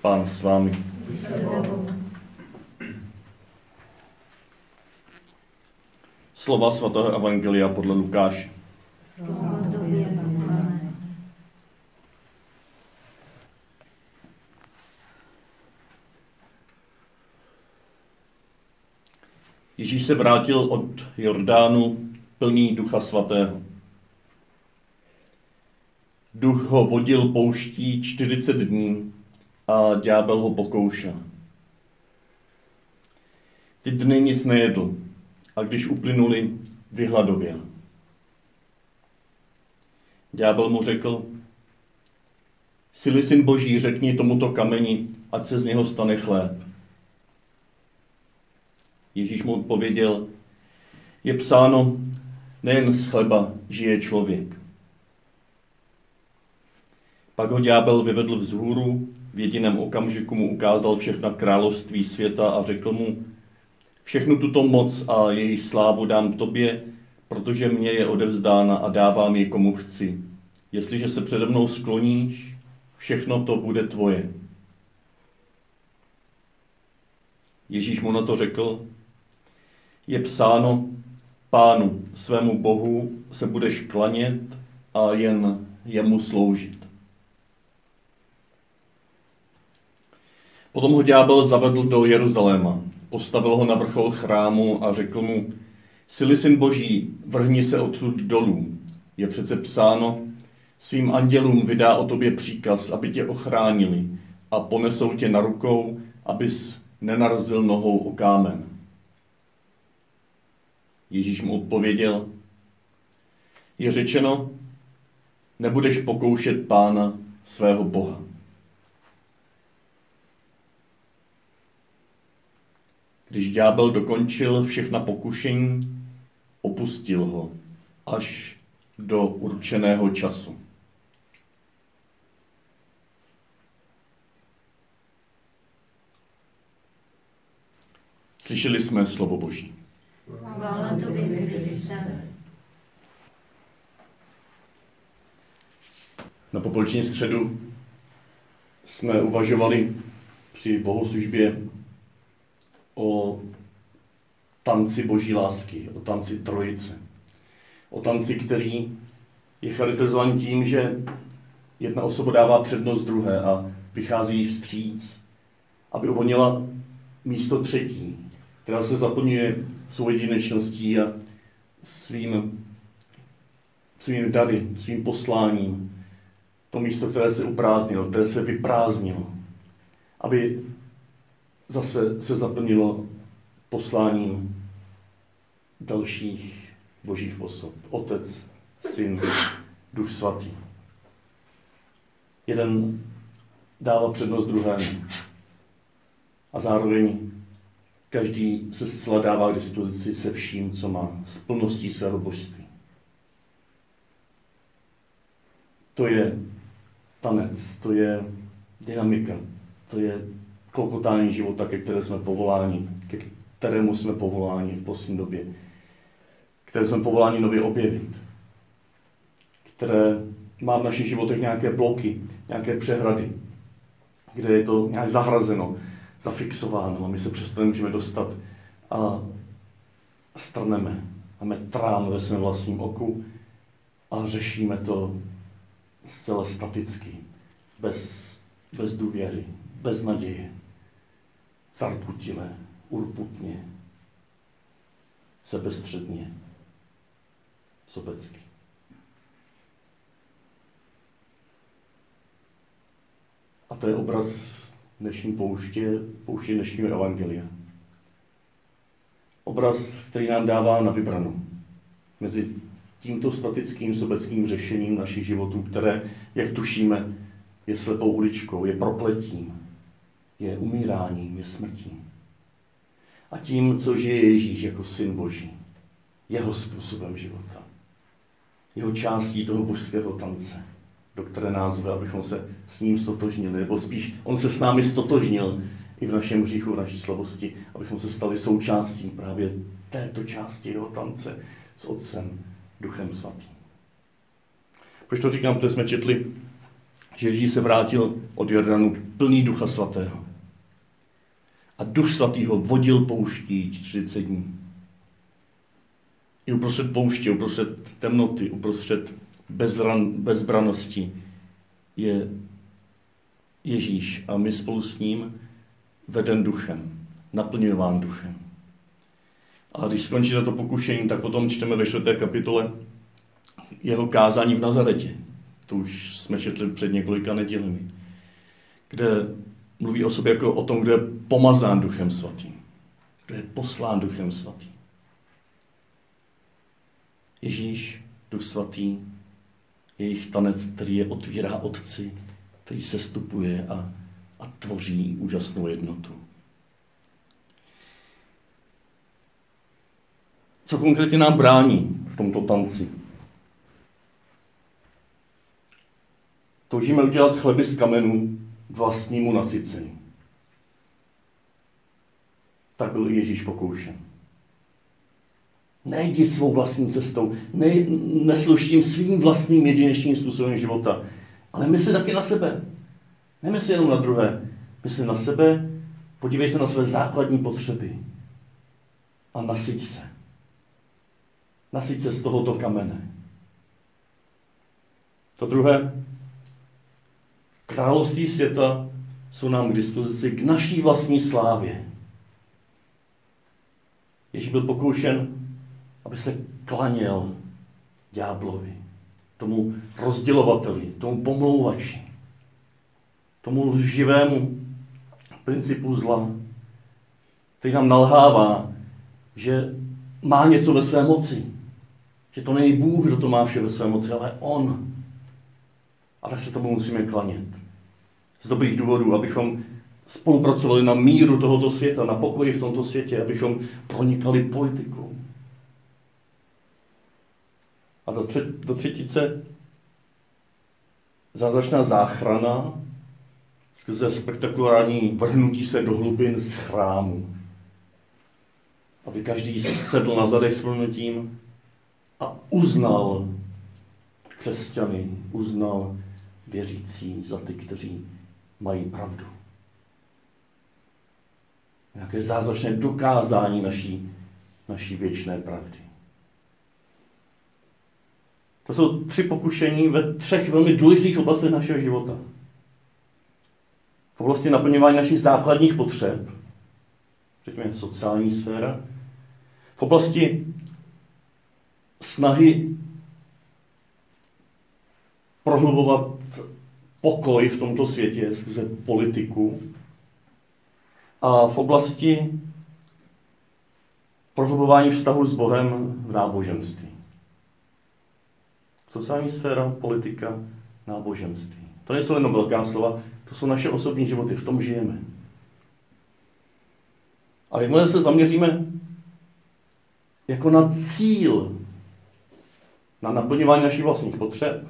Pán s vámi. Slova svatého Evangelia podle Lukáše. Ježíš se vrátil od Jordánu plný ducha svatého. Duch ho vodil pouští 40 dní a ďábel ho pokoušel. Ty dny nic nejedl a když uplynuli, vyhladověl. Ďábel mu řekl, Sily syn boží, řekni tomuto kameni, ať se z něho stane chléb. Ježíš mu odpověděl, je psáno, nejen z chleba žije člověk. Pak ho ďábel vyvedl vzhůru, v jediném okamžiku mu ukázal všechna království světa a řekl mu, všechnu tuto moc a její slávu dám tobě, protože mě je odevzdána a dávám ji komu chci. Jestliže se přede mnou skloníš, všechno to bude tvoje. Ježíš mu na to řekl, je psáno, pánu, svému bohu se budeš klanět a jen jemu sloužit. Potom ho ďábel zavedl do Jeruzaléma, postavil ho na vrchol chrámu a řekl mu, Sily syn boží, vrhni se odtud dolů. Je přece psáno, svým andělům vydá o tobě příkaz, aby tě ochránili a ponesou tě na rukou, abys nenarazil nohou o kámen. Ježíš mu odpověděl, je řečeno, nebudeš pokoušet pána svého Boha. Když ďábel dokončil všechna pokušení, opustil ho až do určeného času. Slyšeli jsme slovo Boží. Na popolční středu jsme uvažovali při bohoslužbě o tanci boží lásky, o tanci trojice. O tanci, který je charakterizovaný tím, že jedna osoba dává přednost druhé a vychází vstříc, aby uvonila místo třetí, která se zaplňuje svou jedinečností a svým, svým dary, svým posláním. To místo, které se uprázdnilo, které se vyprázdnilo. Aby zase se zaplnilo posláním dalších božích osob. Otec, Syn, Duch Svatý. Jeden dává přednost druhému. A zároveň Každý se zcela dává k dispozici se vším, co má, s plností svého božství. To je tanec, to je dynamika, to je klokotání života, ke které jsme povoláni, ke kterému jsme povoláni v poslední době, které jsme povoláni nově objevit, které má v našich životech nějaké bloky, nějaké přehrady, kde je to nějak zahrazeno, zafixováno a my se přesto nemůžeme dostat a strneme. Máme trám ve svém vlastním oku a řešíme to zcela staticky, bez, bez důvěry, bez naděje, zarputile, urputně, sebestředně, sobecky. A to je obraz dnešní pouště, pouště dnešního evangelia. Obraz, který nám dává na vybranou. Mezi tímto statickým sobeckým řešením našich životů, které, jak tušíme, je slepou uličkou, je prokletím, je umíráním, je smrtím. A tím, co žije Ježíš jako syn Boží, jeho způsobem života, jeho částí toho božského tance do které nás zve, abychom se s ním stotožnili, nebo spíš on se s námi stotožnil i v našem hříchu, v naší slabosti, abychom se stali součástí právě této části jeho tance s Otcem, Duchem Svatým. Proč to říkám? Protože jsme četli, že Ježíš se vrátil od Jordanu plný ducha svatého. A duch svatý ho vodil pouští 40 dní. I uprostřed pouště, uprostřed temnoty, uprostřed bezran, bezbranosti je Ježíš a my spolu s ním veden duchem, naplňován duchem. A když skončí to pokušení, tak potom čteme ve čtvrté kapitole jeho kázání v Nazaretě. To už jsme četli před několika nedělemi. Kde mluví o sobě jako o tom, kdo je pomazán duchem svatým. Kdo je poslán duchem svatým. Ježíš, duch svatý, jejich tanec, který je otvírá otci, který se stupuje a, a tvoří úžasnou jednotu. Co konkrétně nám brání v tomto tanci? Toužíme udělat chleby z kamenů k vlastnímu nasycení. Tak byl Ježíš pokoušen. Nejdi svou vlastní cestou, ne, nesluštím svým vlastním jedinečným způsobem života, ale mysli taky na sebe. Nemysli jenom na druhé. Mysli na sebe, podívej se na své základní potřeby a nasyť se. Nasyť se z tohoto kamene. To druhé, království světa jsou nám k dispozici k naší vlastní slávě. Ježíš byl pokoušen, aby se klaněl ďáblovi, tomu rozdělovateli, tomu pomlouvači, tomu lživému principu zla, který nám nalhává, že má něco ve své moci. Že to není Bůh, kdo to má vše ve své moci, ale On. A tak se tomu musíme klanět. Z dobrých důvodů, abychom spolupracovali na míru tohoto světa, na pokoji v tomto světě, abychom pronikali politikou. A do, tři, do třetice zázračná záchrana skrze spektakulární vrhnutí se do hlubin z chrámu. Aby každý se sedl na zadech s vrhnutím a uznal křesťany, uznal věřící za ty, kteří mají pravdu. Nějaké zázračné dokázání naší, naší věčné pravdy. To jsou tři pokušení ve třech velmi důležitých oblastech našeho života. V oblasti naplňování našich základních potřeb, řekněme sociální sféra, v oblasti snahy prohlubovat pokoj v tomto světě skrze politiku a v oblasti prohlubování vztahu s Bohem v náboženství. Sociální sféra, politika, náboženství. To nejsou jenom velká slova, to jsou naše osobní životy, v tom žijeme. A jakmile se zaměříme jako na cíl, na naplňování našich vlastních potřeb,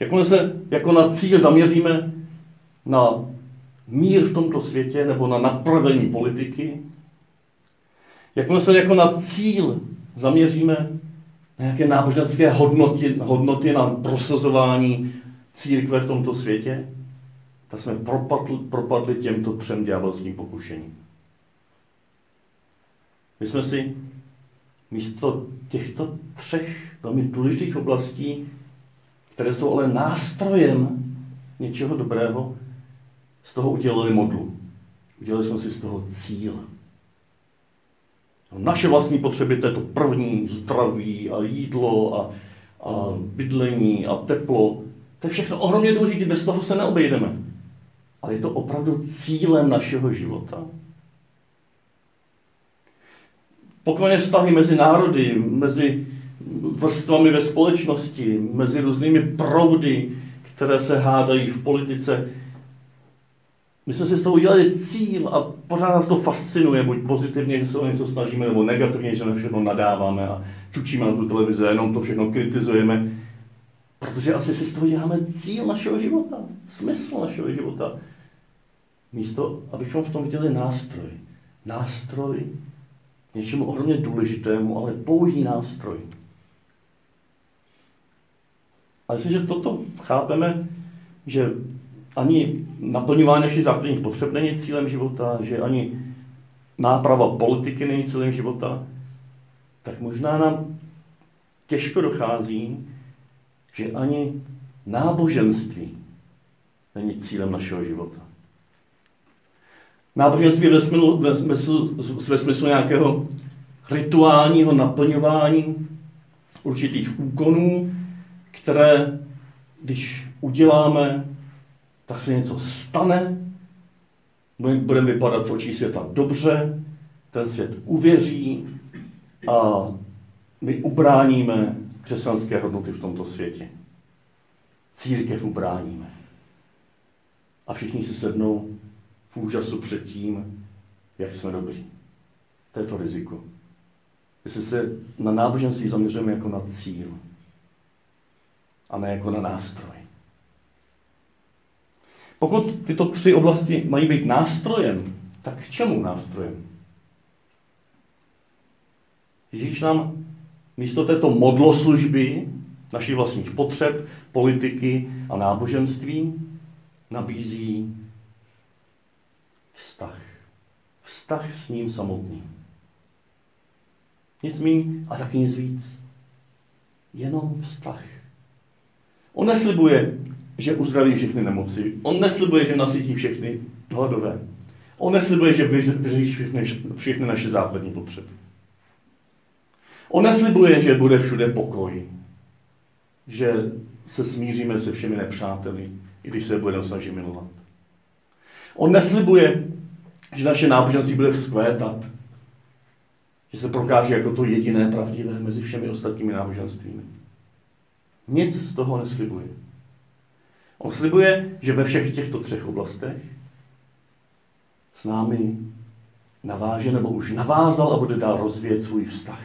jakmile se jako na cíl zaměříme na mír v tomto světě nebo na napravení politiky, jakmile se jako na cíl zaměříme na nějaké náboženské hodnoty, hodnoty na prosazování církve v tomto světě, tak jsme propadli, propadli těmto třem ďábelským pokušením. My jsme si místo těchto třech velmi důležitých oblastí, které jsou ale nástrojem něčeho dobrého, z toho udělali modlu. Udělali jsme si z toho cíl. Naše vlastní potřeby, to je to první, zdraví a jídlo a, a bydlení a teplo. To je všechno ohromně důležité, bez toho se neobejdeme. Ale je to opravdu cílem našeho života. Pokojné vztahy mezi národy, mezi vrstvami ve společnosti, mezi různými proudy, které se hádají v politice. My jsme si z toho udělali cíl a pořád nás to fascinuje, buď pozitivně, že se o něco snažíme, nebo negativně, že na všechno nadáváme a čučíme na tu televizi jenom to všechno kritizujeme. Protože asi si z toho děláme cíl našeho života, smysl našeho života. Místo, abychom v tom viděli nástroj. Nástroj něčemu ohromně důležitému, ale pouhý nástroj. A jestliže toto chápeme že ani naplňování našich základních potřeb není cílem života, že ani náprava politiky není cílem života, tak možná nám těžko dochází, že ani náboženství není cílem našeho života. Náboženství ve smyslu, ve smyslu, ve smyslu nějakého rituálního naplňování určitých úkonů, které, když uděláme, tak se něco stane, budeme vypadat v očích světa dobře, ten svět uvěří a my ubráníme křesťanské hodnoty v tomto světě. Církev ubráníme. A všichni si sednou v úžasu před tím, jak jsme dobří. To je to riziko. Jestli se na náboženství zaměřujeme jako na cíl a ne jako na nástroj. Pokud tyto tři oblasti mají být nástrojem, tak k čemu nástrojem? Ježíš nám místo této modloslužby našich vlastních potřeb, politiky a náboženství nabízí vztah. Vztah s ním samotným. Nic méně a taky nic víc. Jenom vztah. On neslibuje, že uzdraví všechny nemoci. On neslibuje, že nasytí všechny hladové. On neslibuje, že vyřeší všechny, všechny naše základní potřeby. On neslibuje, že bude všude pokoj. Že se smíříme se všemi nepřáteli, i když se budeme snažit milovat. On neslibuje, že naše náboženství bude vzkvétat, že se prokáže jako to jediné pravdivé mezi všemi ostatními náboženstvími. Nic z toho neslibuje. On slibuje, že ve všech těchto třech oblastech s námi naváže nebo už navázal a bude dál rozvíjet svůj vztah.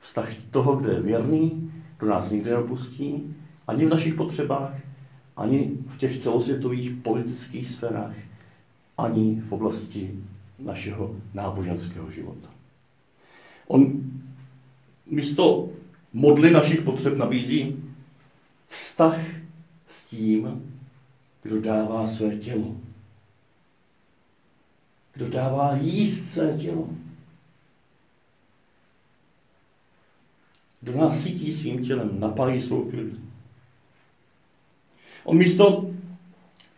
Vztah toho, kdo je věrný, kdo nás nikdy neopustí, ani v našich potřebách, ani v těch celosvětových politických sférách, ani v oblasti našeho náboženského života. On místo modly našich potřeb nabízí vztah s tím, kdo dává své tělo. Kdo dává jíst své tělo. Kdo nás sítí svým tělem, napájí svou krví. On místo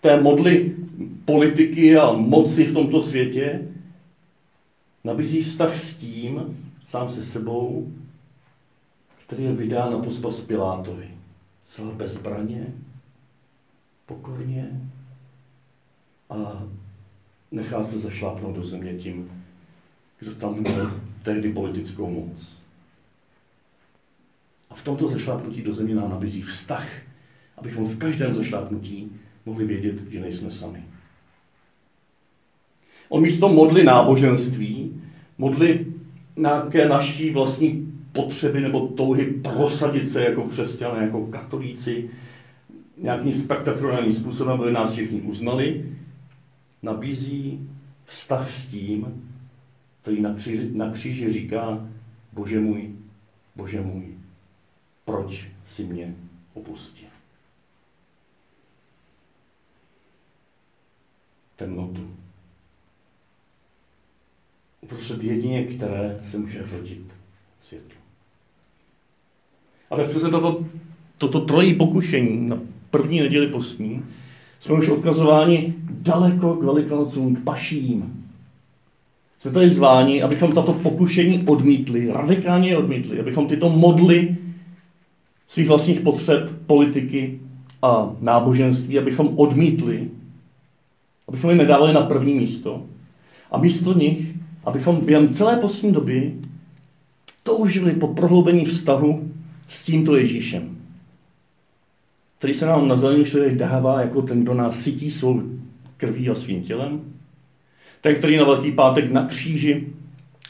té modly politiky a moci v tomto světě nabízí vztah s tím, sám se sebou, který je vydán na pospas Pilátovi. Celá bez zbraně, pokorně a nechá se zašlápnout do země tím, kdo tam měl tehdy politickou moc. A v tomto zašlápnutí do země nám nabízí vztah, abychom v každém zašlápnutí mohli vědět, že nejsme sami. On místo modly náboženství, modly nějaké naší vlastní potřeby nebo touhy prosadit se jako křesťané, jako katolíci, nějakým spektakulárním způsobem, aby nás všichni uznali, nabízí vztah s tím, který na kříži, na kříži říká, Bože můj, Bože můj, proč si mě opustil? Temnotu uprostřed jedině, které se může rodit světlo. A tak jsme se toto, toto trojí pokušení na první neděli postní, jsme už odkazováni daleko k velikonocům, k paším. Jsme tady zváni, abychom tato pokušení odmítli, radikálně odmítli, abychom tyto modly svých vlastních potřeb, politiky a náboženství, abychom odmítli, abychom je nedávali na první místo a místo nich abychom během celé poslední doby toužili po prohloubení vztahu s tímto Ježíšem, který se nám na zelený člověk dává jako ten, kdo nás sytí svou krví a svým tělem, ten, který na Velký pátek na kříži,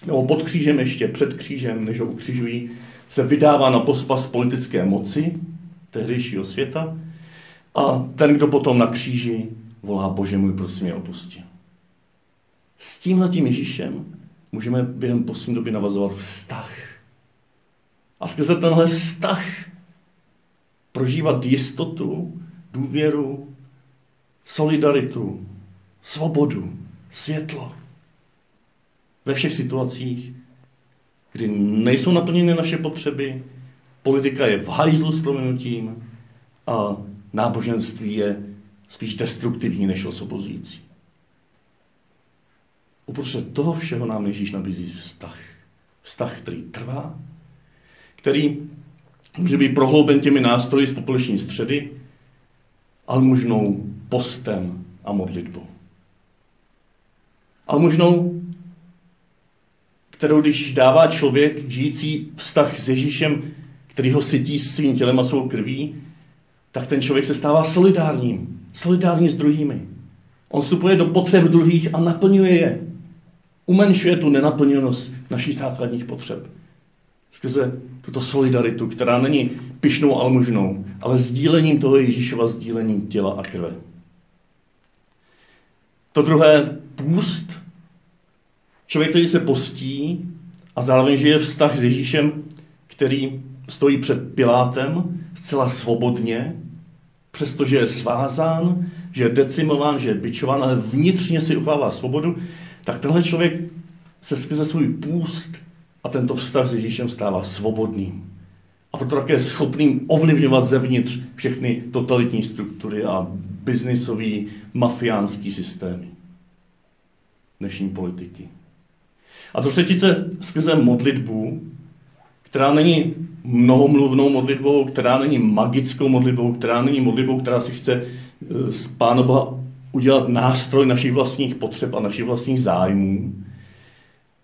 nebo pod křížem ještě, před křížem, než ho ukřižují, se vydává na pospas politické moci tehdejšího světa a ten, kdo potom na kříži volá, Bože můj, prosím mě opustil. S tímhletím Ježíšem můžeme během poslední doby navazovat vztah. A skrze tenhle vztah prožívat jistotu, důvěru, solidaritu, svobodu, světlo. Ve všech situacích, kdy nejsou naplněny naše potřeby, politika je v hajzlu s proměnutím a náboženství je spíš destruktivní než osobozující. Uprostřed toho všeho nám Ježíš nabízí vztah. Vztah, který trvá, který může být prohlouben těmi nástroji z populační středy, ale možnou postem a modlitbou. Ale možnou, kterou když dává člověk žijící vztah s Ježíšem, který ho sytí svým tělem a svou krví, tak ten člověk se stává solidárním. Solidární s druhými. On vstupuje do potřeb druhých a naplňuje je. Umenšuje tu nenaplněnost našich základních potřeb. Skrze tuto solidaritu, která není pišnou almužnou, ale sdílením toho Ježíšova sdílením těla a krve. To druhé, půst. Člověk, který se postí a zároveň žije vztah s Ježíšem, který stojí před Pilátem zcela svobodně, přestože je svázán, že je decimován, že je bičován, ale vnitřně si uchává svobodu, tak tenhle člověk se skrze svůj půst a tento vztah s Ježíšem stává svobodným. A proto také schopným ovlivňovat zevnitř všechny totalitní struktury a biznisový, mafiánský systémy dnešní politiky. A to třetice skrze modlitbu, která není mnohomluvnou modlitbou, která není magickou modlitbou, která není modlitbou, která si chce eh, z Pána Boha udělat nástroj našich vlastních potřeb a našich vlastních zájmů,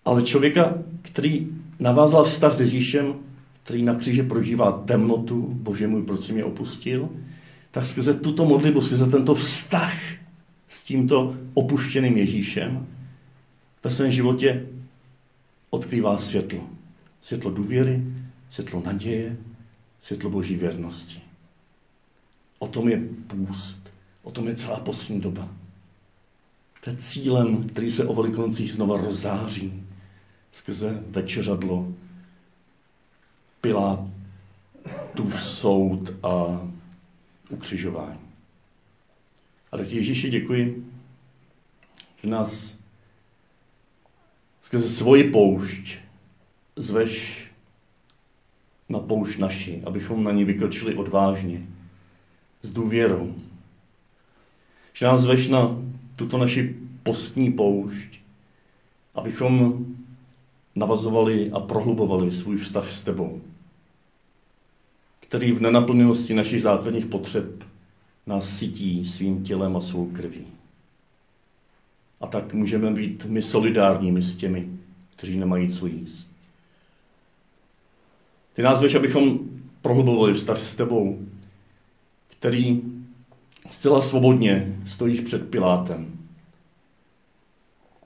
ale člověka, který navázal vztah s Ježíšem, který na kříži prožívá temnotu, bože můj, proč si mě opustil, tak skrze tuto modlitbu, skrze tento vztah s tímto opuštěným Ježíšem ve svém životě odkrývá světlo. Světlo důvěry, světlo naděje, světlo boží věrnosti. O tom je půst, o tom je celá poslední doba. To je cílem, který se o velikoncích znova rozáří skrze večeřadlo, Pilátův soud a ukřižování. A tak Ježíši děkuji, že nás skrze svoji poušť zveš na poušť naši, abychom na ní vykročili odvážně, s důvěrou. Že nás zveš na tuto naši postní poušť, abychom navazovali a prohlubovali svůj vztah s tebou, který v nenaplněnosti našich základních potřeb nás sytí svým tělem a svou krví. A tak můžeme být my solidárními s těmi, kteří nemají co jíst. Ty nás veš, abychom prohlubovali vztah s tebou, který zcela svobodně stojíš před Pilátem.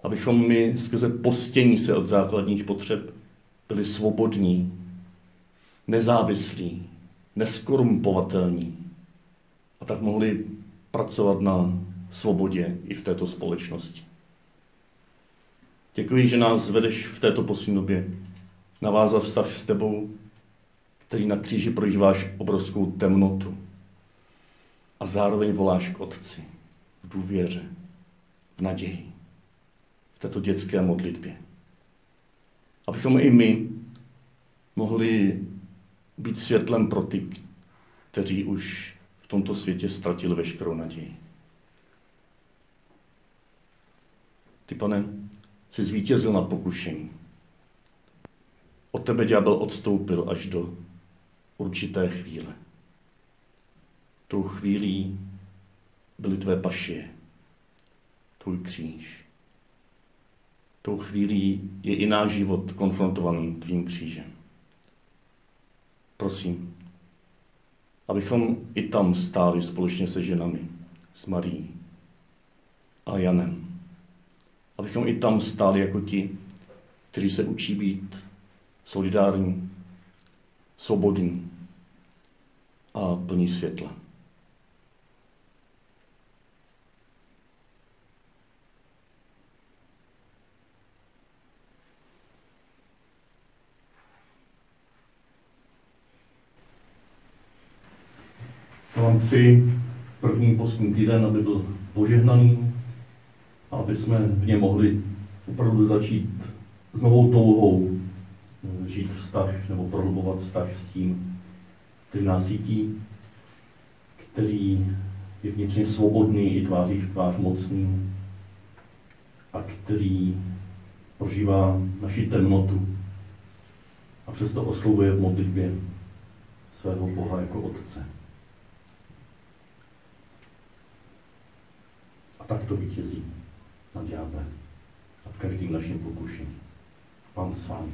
Abychom my skrze postění se od základních potřeb byli svobodní, nezávislí, neskorumpovatelní a tak mohli pracovat na svobodě i v této společnosti. Děkuji, že nás vedeš v této poslední době navázat vztah s tebou, který na kříži prožíváš obrovskou temnotu a zároveň voláš k Otci v důvěře, v naději, této dětské modlitbě. Abychom i my mohli být světlem pro ty, kteří už v tomto světě ztratili veškerou naději. Ty, pane, jsi zvítězil na pokušení. Od tebe ďábel odstoupil až do určité chvíle. Tou chvílí byly tvé pašie, tvůj kříž. Tou chvílí je i náš život konfrontovaný tvým křížem. Prosím, abychom i tam stáli společně se ženami, s Marí a Janem. Abychom i tam stáli jako ti, kteří se učí být solidární, svobodní a plní světla. Já vám chci první postní týden, aby byl požehnaný, a aby jsme v něm mohli opravdu začít s novou touhou eh, žít vztah nebo prohlubovat vztah s tím, který nás cítí, který je vnitřně svobodný i tváří v tvář mocný a který prožívá naši temnotu a přesto oslovuje v modlitbě svého Boha jako Otce. A tak to vítězí nad ďáblem, nad každým naším pokušením. Pán s vámi.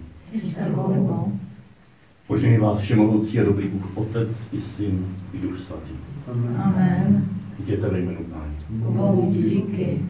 Požehnej vás všemohoucí a dobrý Bůh, Otec i Syn i Duch Svatý. Amen. Jděte ve jménu Páně. Bohu díky.